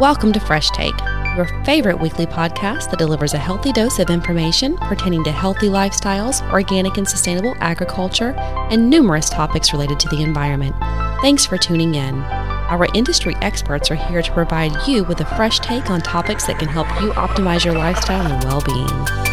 Welcome to Fresh Take, your favorite weekly podcast that delivers a healthy dose of information pertaining to healthy lifestyles, organic and sustainable agriculture, and numerous topics related to the environment. Thanks for tuning in. Our industry experts are here to provide you with a fresh take on topics that can help you optimize your lifestyle and well being.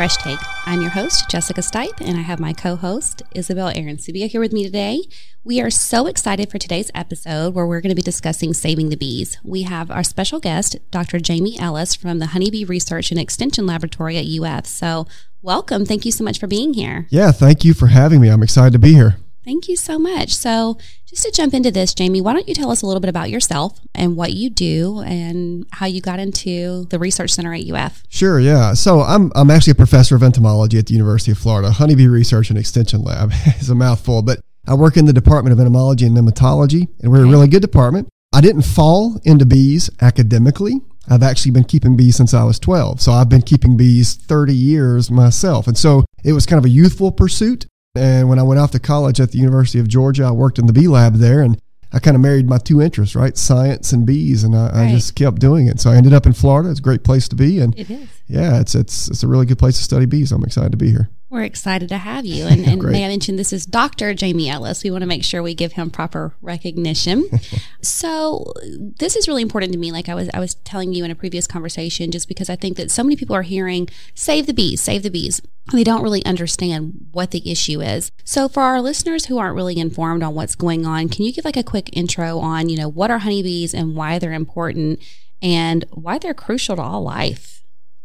Fresh Take. I'm your host, Jessica Stipe, and I have my co host, Isabel Aaron Subia, here with me today. We are so excited for today's episode where we're going to be discussing saving the bees. We have our special guest, Dr. Jamie Ellis from the Honeybee Research and Extension Laboratory at UF. So, welcome. Thank you so much for being here. Yeah, thank you for having me. I'm excited to be here. Thank you so much. So, just to jump into this, Jamie, why don't you tell us a little bit about yourself and what you do and how you got into the research center at UF? Sure, yeah. So, I'm, I'm actually a professor of entomology at the University of Florida. Honeybee Research and Extension Lab is a mouthful, but I work in the Department of Entomology and Nematology, and we're okay. a really good department. I didn't fall into bees academically. I've actually been keeping bees since I was 12. So I've been keeping bees 30 years myself. And so it was kind of a youthful pursuit. And when I went off to college at the University of Georgia, I worked in the bee lab there and I kind of married my two interests, right? Science and bees. And I, right. I, just kept doing it. So I ended up in Florida. It's a great place to be. And it is. Yeah, it's, it's, it's a really good place to study bees. I'm excited to be here. We're excited to have you. And, and may I mention this is Dr. Jamie Ellis. We want to make sure we give him proper recognition. so this is really important to me. Like I was I was telling you in a previous conversation, just because I think that so many people are hearing save the bees, save the bees. They don't really understand what the issue is. So for our listeners who aren't really informed on what's going on, can you give like a quick intro on, you know, what are honeybees and why they're important and why they're crucial to all life?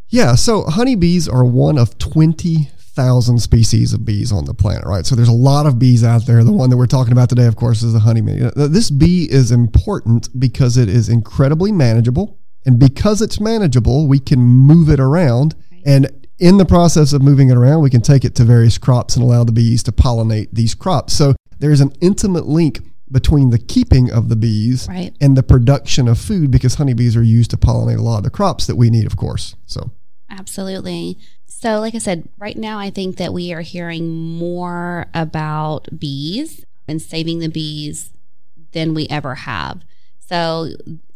Yeah, so honeybees are one of 20 thousand species of bees on the planet, right? So there's a lot of bees out there. The one that we're talking about today, of course, is the honeybee. This bee is important because it is incredibly manageable. And because it's manageable, we can move it around. And in the process of moving it around, we can take it to various crops and allow the bees to pollinate these crops. So there's an intimate link between the keeping of the bees right. and the production of food because honeybees are used to pollinate a lot of the crops that we need, of course. So absolutely. So, like I said, right now I think that we are hearing more about bees and saving the bees than we ever have. So,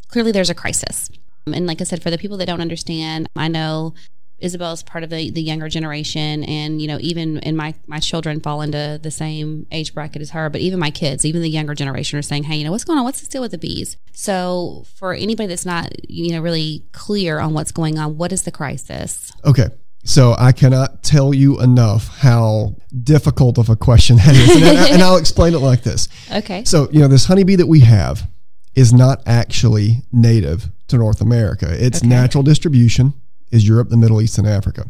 clearly there's a crisis. And like I said, for the people that don't understand, I know Isabel is part of the, the younger generation and you know even in my my children fall into the same age bracket as her but even my kids even the younger generation are saying hey you know what's going on what's the deal with the bees so for anybody that's not you know really clear on what's going on what is the crisis okay so I cannot tell you enough how difficult of a question that is. And, and, I'll explain it like this. Okay. So, you know, this honeybee that we have is not actually native to North America. Its okay. natural distribution is Europe, the Middle East, and Africa.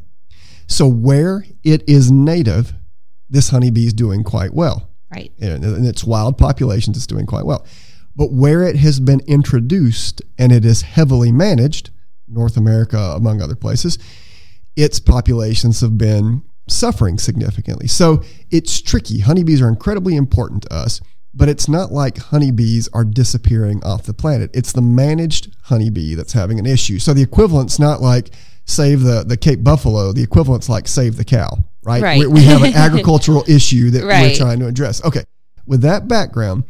So where it is native, this honeybee is doing quite well. Right. And in its wild populations, is doing quite well. But where it has been introduced and it is heavily managed, North America, among other places, its populations have been suffering significantly. So it's tricky. Honeybees are incredibly important to us, but it's not like honeybees are disappearing off the planet. It's the managed honeybee that's having an issue. So the equivalent's not like save the, the Cape Buffalo, the equivalent's like save the cow, right? right. We, we have an agricultural issue that right. we're trying to address. Okay. With that background,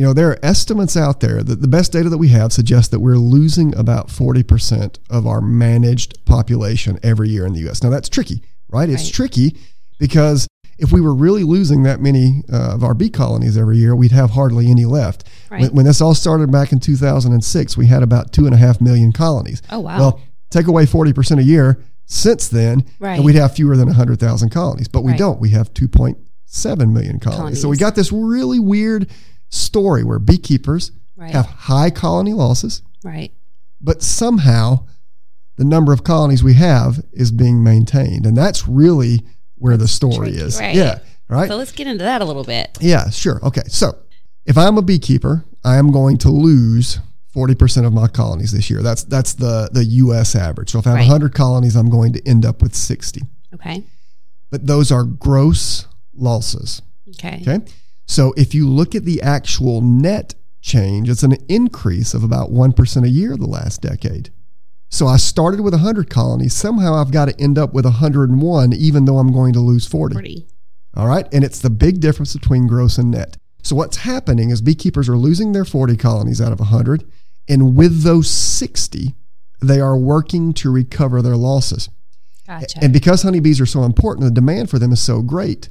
you know, there are estimates out there that the best data that we have suggests that we're losing about 40% of our managed population every year in the US. Now, that's tricky, right? It's right. tricky because if we were really losing that many uh, of our bee colonies every year, we'd have hardly any left. Right. When, when, this all started back in 2006, we had about two and a half million colonies. Oh, wow. Well, take away 40% a year since then, right. and we'd have fewer than 100,000 colonies. But we right. don't. We have 2.7 million colonies. colonies. So we got this really weird story where beekeepers right. have high colony losses. Right. But somehow the number of colonies we have is being maintained. And that's really where the story tricky, is. Right. Yeah. Right. So let's get into that a little bit. Yeah, sure. Okay. So if I'm a beekeeper, I am going to lose 40% of my colonies this year. That's that's the the US average. So if I have right. 100 colonies, I'm going to end up with 60. Okay. But those are gross losses. Okay. Okay. So if you look at the actual net change, it's an increase of about 1% a year the last decade. So I started with 100 colonies. Somehow I've got to end up with 101, even though I'm going to lose 40. 40. All right. And it's the big difference between gross and net. So what's happening is beekeepers are losing their 40 colonies out of 100. And with those 60, they are working to recover their losses. Gotcha. And because honeybees are so important, the demand for them is so great.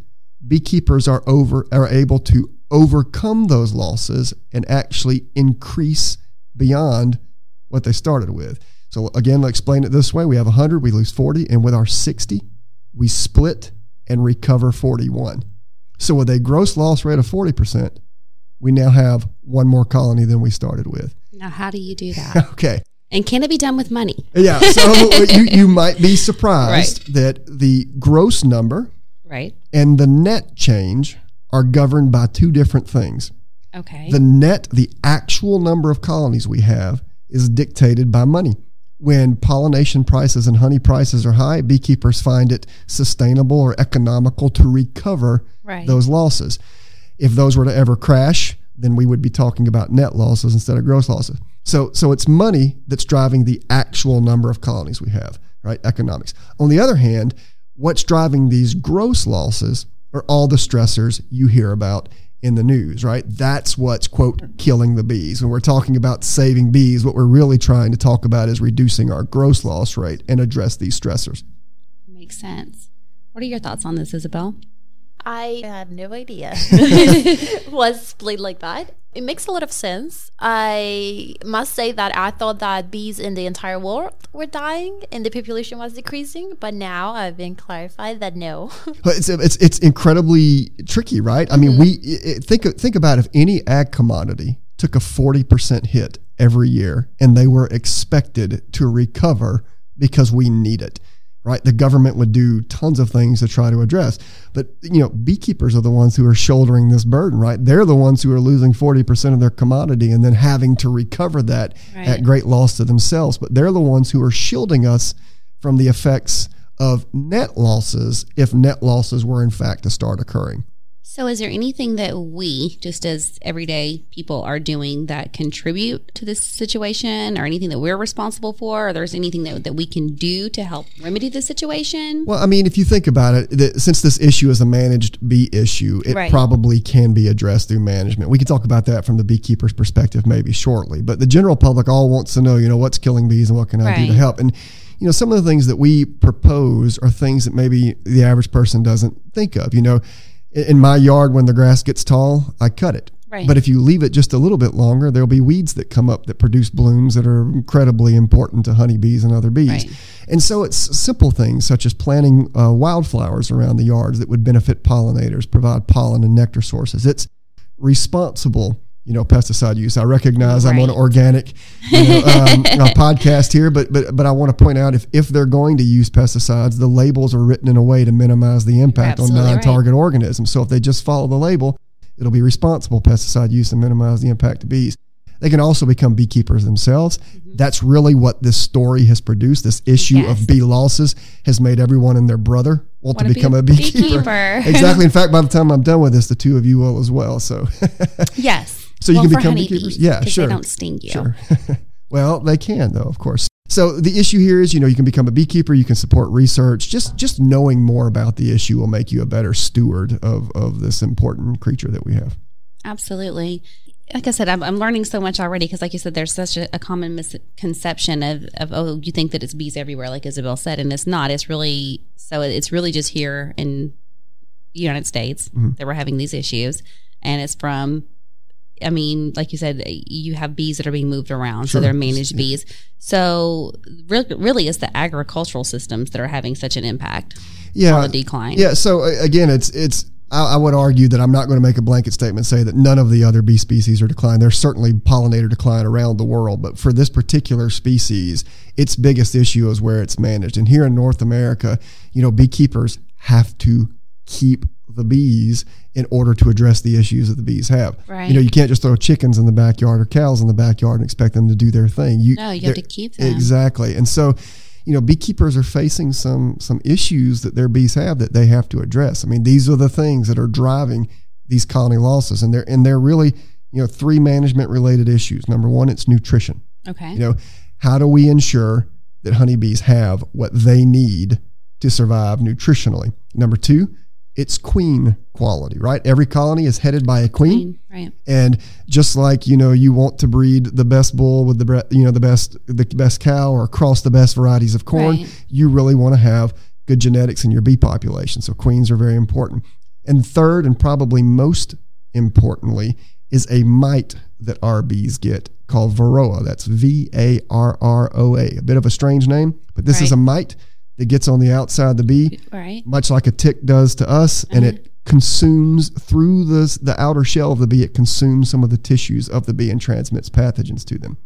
Beekeepers are over are able to overcome those losses and actually increase beyond what they started with. So again, let's explain it this way: we have 100, we lose 40, and with our 60, we split and recover 41. So with a gross loss rate of 40%, we now have one more colony than we started with. now, how do you do that? Okay. and can it be done with money? Yeah. So you, you might be surprised that the gross number Right. And the net change are governed by two different things. Okay. The net, the actual number of colonies we have, is dictated by money. When pollination prices and honey prices are high, beekeepers find it sustainable or economical to recover Right. those losses. If those were to ever crash, then we would be talking about net losses instead of gross losses. So, so it's money that's driving the actual number of colonies we have, right? Economics. On the other hand, what's driving these gross losses are all the stressors you hear about in the news, right? That's what's, quote, killing the bees. When we're talking about saving bees, what we're really trying to talk about is reducing our gross loss rate and address these stressors. Makes sense. What are your thoughts on this, Isabel? I had no idea was split like that. It makes a lot of sense. I must say that I thought that bees in the entire world were dying and the population was decreasing, but now I've been clarified that no. But it's it's it's incredibly tricky, right? I mean, mm-hmm. we it, think think about if any ag commodity took a forty percent hit every year, and they were expected to recover because we need it, right? The government would do tons of things to try to address, but you know, beekeepers are the ones who are shouldering this burden, right? They're the ones who are losing forty percent of their commodity and then having to recover that Right. at great loss to themselves. But they're the ones who are shielding us from the effects of net losses if net losses were in fact to start occurring. So, is there anything that we, just as everyday people, are doing that contribute to this situation, or anything that we're responsible for, or there's anything that, that we can do to help remedy the situation? Well, I mean, if you think about it, that since this issue is a managed bee issue, it Right. probably can be addressed through management. We can talk about that from the beekeeper's perspective maybe shortly, but the general public all wants to know, you know, what's killing bees and what can I do to help? And you know, some of the things that we propose are things that maybe the average person doesn't think of. You know, in my yard when the grass gets tall, I cut it. Right. But if you leave it just a little bit longer, there'll be weeds that come up that produce blooms that are incredibly important to honeybees and other bees. Right. And so it's simple things such as planting uh, wildflowers around the yards that would benefit pollinators, provide pollen and nectar sources. It's responsible, you know, pesticide use. I recognize I'm on an organic you know, um, podcast here, but but but I want to point out if if they're going to use pesticides, the labels are written in a way to minimize the impact on non-target organisms. So if they just follow the label, it'll be responsible pesticide use and minimize the impact to bees. They can also become beekeepers themselves. That's really what this story has produced. This issue Mm-hmm. Yes. of bee losses has made everyone and their brother want to Wanna be become a a beekeeper. beekeeper. exactly. In fact, by the time I'm done with this, the two of you will as well. So, yes. So you can become beekeepers? yeah, sure. They don't sting you. sure. well, they can though, of course. So the issue here is, you know, you can become a beekeeper. You can support research. Just just knowing more about the issue will make you a better steward of of this important creature that we have. Absolutely. Like I said, I'm, I'm learning so much already because, like you said, there's such a, a common misconception of, of, oh, you think that it's bees everywhere, like Isabel said, and it's not. It's really, so it's really just here in the United States Mhm. that we're having these issues. And it's from, I mean, like you said, eh, you have bees that are being moved around, Sure. so they're managed Yeah. bees. So re- really, it's the agricultural systems that are having such an impact Yeah, on the decline. Yeah. So again, it's it's. I, I would argue that I'm not going to make a blanket statement say that none of the other bee species are declining. There's certainly pollinator decline around the world, but for this particular species, its biggest issue is where it's managed. And here in North America, you know, beekeepers have to keep the bees in order to address the issues that the bees have. Right. You know, you can't just throw chickens in the backyard or cows in the backyard and expect them to do their thing. You, No, you have to keep them. Exactly. And so, you know, beekeepers are facing some some issues that their bees have that they have to address. I mean, these are the things that are driving these colony losses, and they're and they're really you know, three management related issues. Number one, it's nutrition. Okay. You know, how do we ensure that honeybees have what they need to survive nutritionally? Number two, it's queen quality, right? Every colony is headed by a queen. Right. And just like you know, you want to breed the best bull with the you know the best the best cow or cross the best varieties of corn, Right. you really want to have good genetics in your bee population. So queens are very important. And third, and probably most importantly, is a mite that our bees get called Varroa. That's V A R R O A. A bit of a strange name, but this is a mite that gets on the outside of the bee Right. much like a tick does to us, and it uh-huh. consumes through the, the outer shell of the bee, it consumes some of the tissues of the bee and transmits pathogens to them.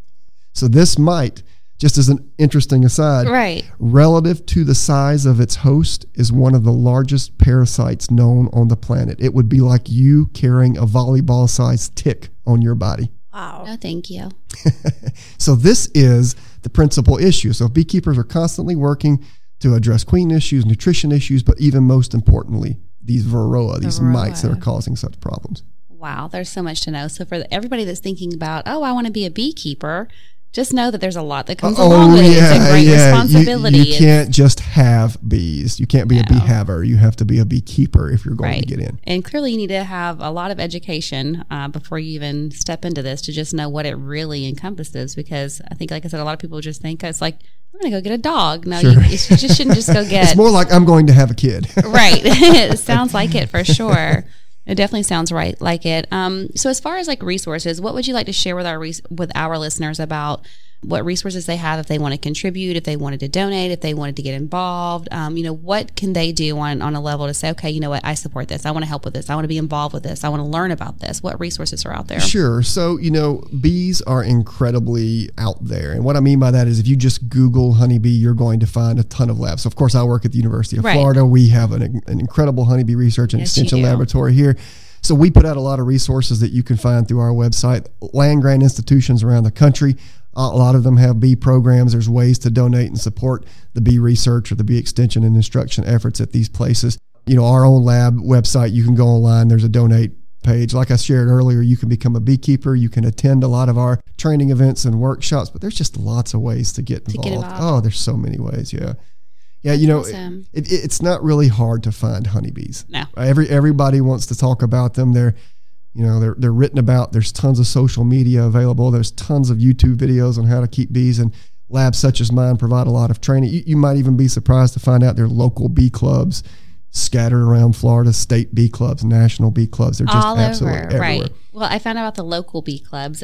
So, this might, just as an interesting aside, Right. relative to the size of its host, is one of the largest parasites known on the planet. It would be like you carrying a volleyball sized tick on your body. Wow. No, thank you. So this is the principal issue. So beekeepers are constantly working to address queen issues, nutrition issues, but even most importantly, these varroa, these mites that are causing such problems. Wow, there's so much to know. So for everybody that's thinking about, oh, I want to be a beekeeper, just know that there's a lot that comes along with it. It's a great Oh, You- responsibility. You, It's- can't just have bees. You can't be a bee No. haver. You have to be a beekeeper if you're going Right. to get in. And clearly, you need to have a lot of education uh, before you even step into this to just know what it really encompasses. Because I think, like I said, a lot of people just think it's like, I'm going to go get a dog. No, Sure. you, you just shouldn't just go get. It's more like I'm going to have a kid. right. it sounds like it for sure. It definitely sounds right like it. Um, so as far as like resources, what would you like to share with our res- with our listeners about what resources they have if they want to contribute, if they wanted to donate, if they wanted to get involved? Um, you know, what can they do on on a level to say, okay, you know what, I support this. I want to help with this. I want to be involved with this. I want to learn about this. What resources are out there? Sure. So, you know, bees are incredibly out there. And what I mean by that is if you just Google honeybee, you're going to find a ton of labs. So, of course, I work at the University of Right. Florida. We have an, an incredible honeybee research and Yes, extension laboratory here. So, we put out a lot of resources that you can find through our website. Land grant institutions around the country, a lot of them have bee programs. There's ways to donate and support the bee research or the bee extension and instruction efforts at these places. You know, our own lab website, you can go online, there's a donate page. Like I shared earlier, you can become a beekeeper. You can attend a lot of our training events and workshops, but there's just lots of ways to get involved. get involved. Oh, there's so many ways. Yeah. Yeah, you know, Awesome. it, it, it's not really hard to find honeybees. No. Every everybody wants to talk about them. They're, you know, they're they're written about. There's tons of social media available. There's tons of YouTube videos on how to keep bees, and labs such as mine provide a lot of training. You, you might even be surprised to find out there are local bee clubs scattered around Florida, state bee clubs, national bee clubs. They're just all absolutely over, everywhere. right? Well, I found out about the local bee clubs.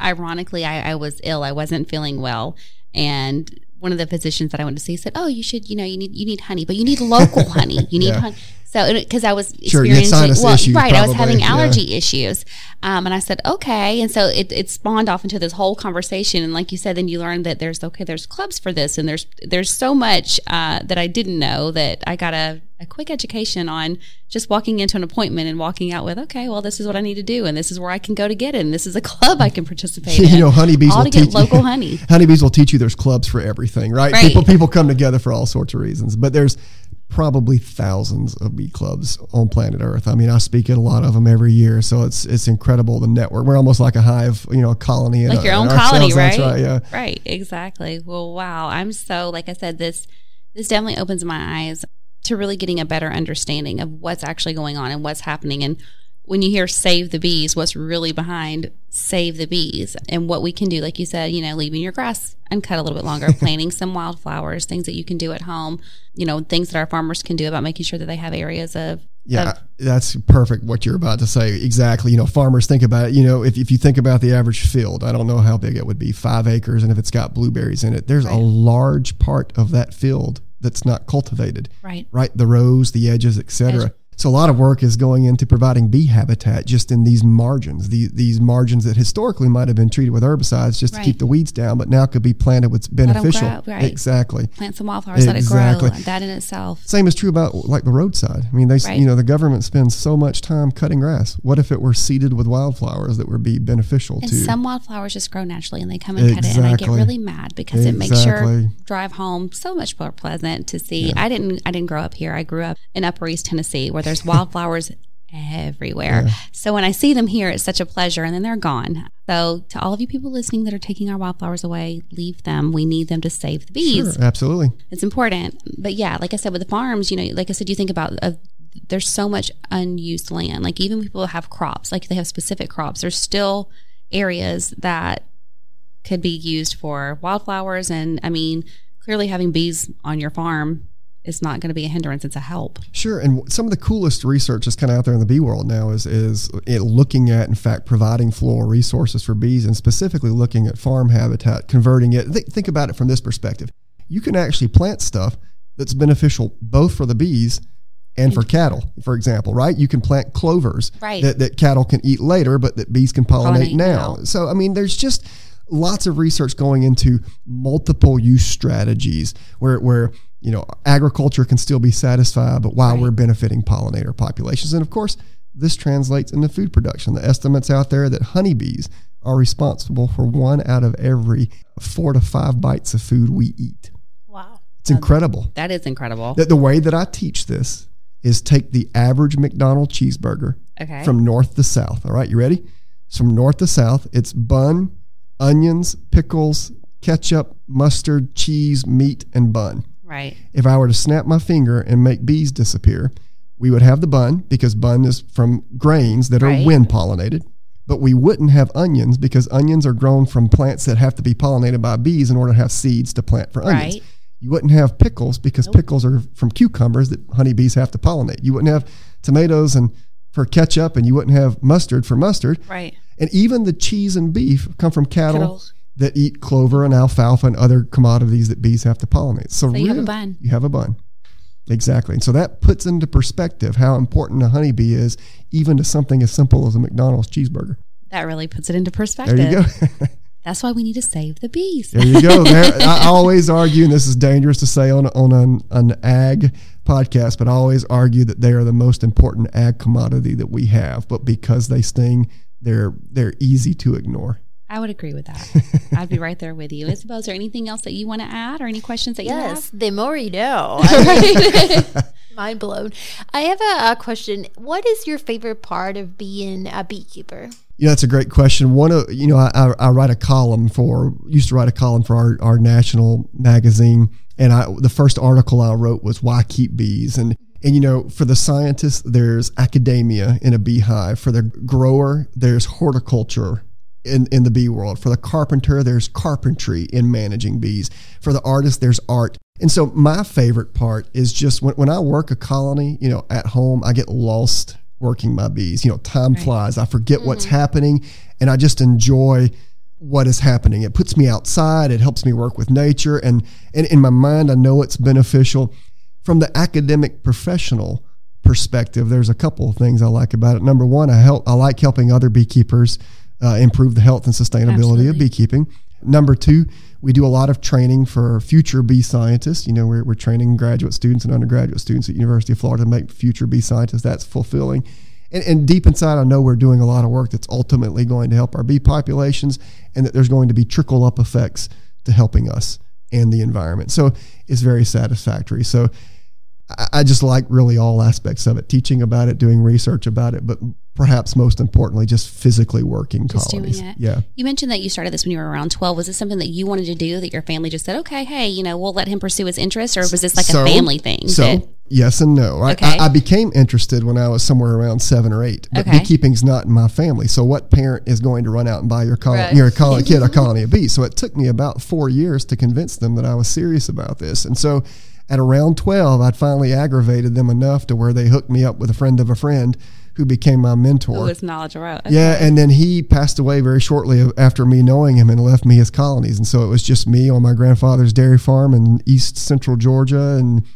Ironically, I, I was ill. I wasn't feeling well, and one of the physicians that I went to see said, "Oh, you should, you know, you need you need honey, but you need local honey. You need Yeah. honey." So, because I was Sure, experiencing, well, issues right, I was probably, having yeah. allergy issues, um, and I said, "Okay," and so it, it spawned off into this whole conversation. And like you said, then you learned that there's okay, there's clubs for this, and there's there's so much uh, that I didn't know that I got a, a quick education on just walking into an appointment and walking out with, okay, well, this is what I need to do, and this is where I can go to get it, and this is a club I can participate in. you know, honeybees all will to get teach local honey. honeybees will teach you there's clubs for everything, right? Right. People people come together for all sorts of reasons, but there's probably thousands of bee clubs on planet Earth. I mean, I speak at a lot of them every year, so it's it's incredible the network. We're almost like a hive, you know, a colony, like your own colony, right? Right. Yeah. Right, exactly. Well, wow. I'm so like I said, this this definitely opens my eyes to really getting a better understanding of what's actually going on and what's happening. And when you hear save the bees, what's really behind save the bees and what we can do, like you said, you know, leaving your grass uncut a little bit longer, planting some wildflowers, things that you can do at home, you know, things that our farmers can do about making sure that they have areas of Yeah, of- that's perfect what you're about to say. Exactly. You know, farmers think about it. You know, if, if you think about the average field, I don't know how big it would be, five acres, and if it's got blueberries in it, there's a large part of that field that's not cultivated. right. right? The rows, the edges, etc. So a lot of work is going into providing bee habitat just in these margins, these, these margins that historically might have been treated with herbicides just to keep the weeds down, but now could be planted with beneficial. grow, right. Exactly. Plant some wildflowers, let it Exactly. grow. That in itself. Same is true about like the roadside. I mean, they, Right. you know, the government spends so much time cutting grass. What if it were seeded with wildflowers that would be beneficial And to? some wildflowers just grow naturally and they come and cut it. And I get really mad because it makes your drive home so much more pleasant to see. I didn't I didn't grow up here. I grew up in Upper East Tennessee where there's wildflowers everywhere. Yeah. So when I see them here, it's such a pleasure, and then they're gone. So to all of you people listening that are taking our wildflowers away, leave them. We need them to save the bees. Sure, absolutely. It's important. But yeah, like I said, with the farms, you know, like I said, you think about uh, there's so much unused land. Like even people have crops, like they have specific crops. There's still areas that could be used for wildflowers. And I mean, clearly having bees on your farm is not going to be a hindrance. It's a help. Sure, and some of the coolest research that's kind of out there in the bee world now is is it looking at, in fact, providing floral resources for bees, and specifically looking at farm habitat, converting it. Th- think about it from this perspective: you can actually plant stuff that's beneficial both for the bees and for cattle. For example, right? You can plant clovers Right. that, that cattle can eat later, but that bees can pollinate, Pollinate now. now. So, I mean, there's just lots of research going into multiple use strategies where, where you know, agriculture can still be satisfied, but while Right. we're benefiting pollinator populations. And of course, this translates into food production. The estimates out there that honeybees are responsible for one out of every four to five bites of food we eat. Wow. It's incredible. That is incredible. That the way that I teach this is take the average McDonald's cheeseburger Okay. from north to south. All right, you ready? So from north to south, it's bun, onions, pickles, ketchup, mustard, cheese, meat, and bun. Right. If I were to snap my finger and make bees disappear, we would have the bun because bun is from grains that are Right. wind pollinated. But we wouldn't have onions because onions are grown from plants that have to be pollinated by bees in order to have seeds to plant for onions. Right. You wouldn't have pickles because pickles are from cucumbers that honeybees have to pollinate. You wouldn't have tomatoes and for ketchup, and you wouldn't have mustard for mustard. Right. And even the cheese and beef come from cattle Cattle. That eat clover and alfalfa and other commodities that bees have to pollinate. So, So you have a bun. You have a bun. Exactly. And so that puts into perspective how important a honeybee is, even to something as simple as a McDonald's cheeseburger. That really puts it into perspective. There you go. That's why we need to save the bees. There you go. There, I always argue, and this is dangerous to say on on an, an ag podcast, but I always argue that they are the most important ag commodity that we have. But because they sting, they're they're easy to ignore. I would agree with that. I'd be right there with you. Isabel, is there anything else that you want to add or any questions that Yes, you the more you know. I mean, mind blown. I have a, a question. What is your favorite part of being a beekeeper? You know, that's a great question. One of you know, I, I, I write a column for used to write a column for our, our national magazine, and I the first article I wrote was why keep bees and and you know for the scientist there's academia in a beehive for the grower there's horticulture in, in the bee world for the carpenter there's carpentry in managing bees for the artist there's art and so my favorite part is just when, when I work a colony you know at home I get lost working my bees you know time flies I forget what's mm-hmm. happening and I just enjoy what is happening. It puts me outside. It helps me work with nature, and, and in my mind, I know it's beneficial. From the academic professional perspective, there's a couple of things I like about it. Number one, I help. I like helping other beekeepers uh, improve the health and sustainability Absolutely. of beekeeping. Number two, we do a lot of training for future bee scientists. You know, we're, we're training graduate students and undergraduate students at University of Florida to make future bee scientists. That's fulfilling. And, and deep inside, I know we're doing a lot of work that's ultimately going to help our bee populations and that there's going to be trickle up effects to helping us and the environment. So it's very satisfactory. So I, just like really all aspects of it teaching about it, doing research about it, but perhaps most importantly, just physically working Just colonies. Yeah. You mentioned that you started this when you were around 12. Was this something that you wanted to do that your family just said, okay, hey, you know, we'll let him pursue his interest? Or was this like So- a family thing? So that- yes and no. I, Okay. I, I became interested when I was somewhere around seven or eight. But Okay. beekeeping's not in my family. So what parent is going to run out and buy your col- Right. your col- kid a colony of bees? So it took me about four years to convince them that I was serious about this. And so at around twelve, I'd finally aggravated them enough to where they hooked me up with a friend of a friend who became my mentor. Who was knowledgeable? Yeah, and then he passed away very shortly after me knowing him and left me his colonies. And so it was just me on my grandfather's dairy farm in east central Georgia and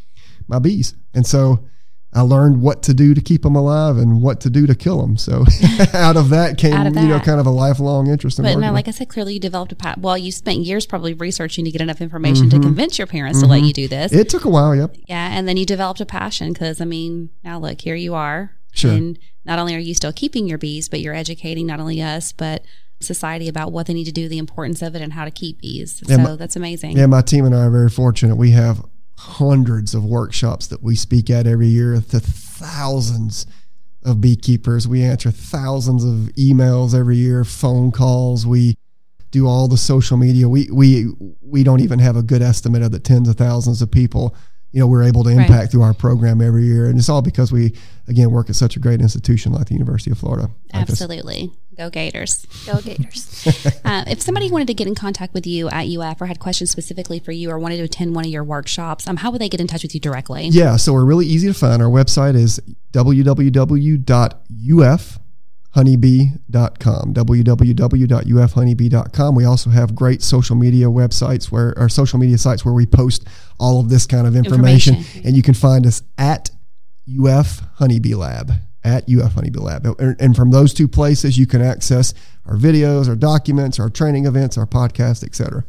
my bees. And so I learned what to do to keep them alive and what to do to kill them. So out of that came, of you know, kind of a lifelong interest in But working no, like I said, clearly you developed a pat. Well, you spent years probably researching to get enough information Mm-hmm. to convince your parents to let you do this. It took a while, yep. yeah, and then you developed a passion because I mean, now look, here you are. Sure. And not only are you still keeping your bees, but you're educating not only us but society about what they need to do, the importance of it, and how to keep bees. So my- that's amazing. Yeah, my team and I are very fortunate. We have hundreds of workshops that we speak at every year to thousands of beekeepers. We answer thousands of emails every year, phone calls. We do all the social media. We we we don't even have a good estimate of the tens of thousands of people you know we're able to impact right. through our program every year, and it's all because we again work at such a great institution like the University of Florida. Absolutely, go Gators, go Gators. uh, if somebody wanted to get in contact with you at UF or had questions specifically for you or wanted to attend one of your workshops, um, how would they get in touch with you directly? Yeah, so we're really easy to find. Our website is www.uf honeybee.com, www.ufhoneybee.com. We also have great social media websites where, our social media sites where we post all of this kind of information. information. And you can find us at UF Honeybee Lab, at UF Honeybee Lab. And from those two places, you can access our videos, our documents, our training events, our podcast, etc.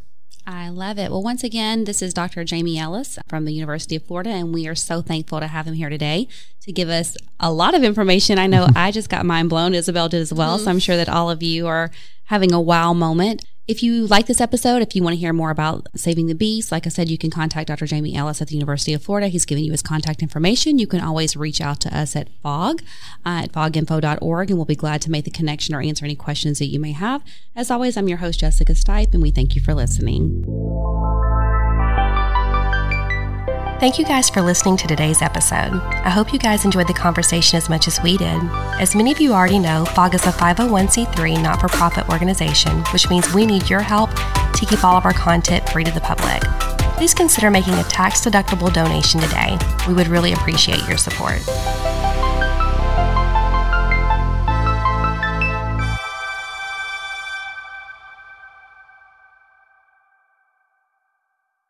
I love it. Well, once again, this is Dr. Jamie Ellis from the University of Florida, and we are so thankful to have him here today to give us a lot of information. I know I just got mind blown. Isabel did as well. Mm-hmm. So I'm sure that all of you are having a wow moment. If you like this episode, if you want to hear more about saving the bees, like I said, you can contact Dr. Jamie Ellis at the University of Florida. He's giving you his contact information. You can always reach out to us at FOG uh, at foginfo.org, and we'll be glad to make the connection or answer any questions that you may have. As always, I'm your host, Jessica Stipe, and we thank you for listening. Thank you guys for listening to today's episode. I hope you guys enjoyed the conversation as much as we did. As many of you already know, FOG is a 501c3 not for profit organization, which means we need your help to keep all of our content free to the public. Please consider making a tax deductible donation today. We would really appreciate your support.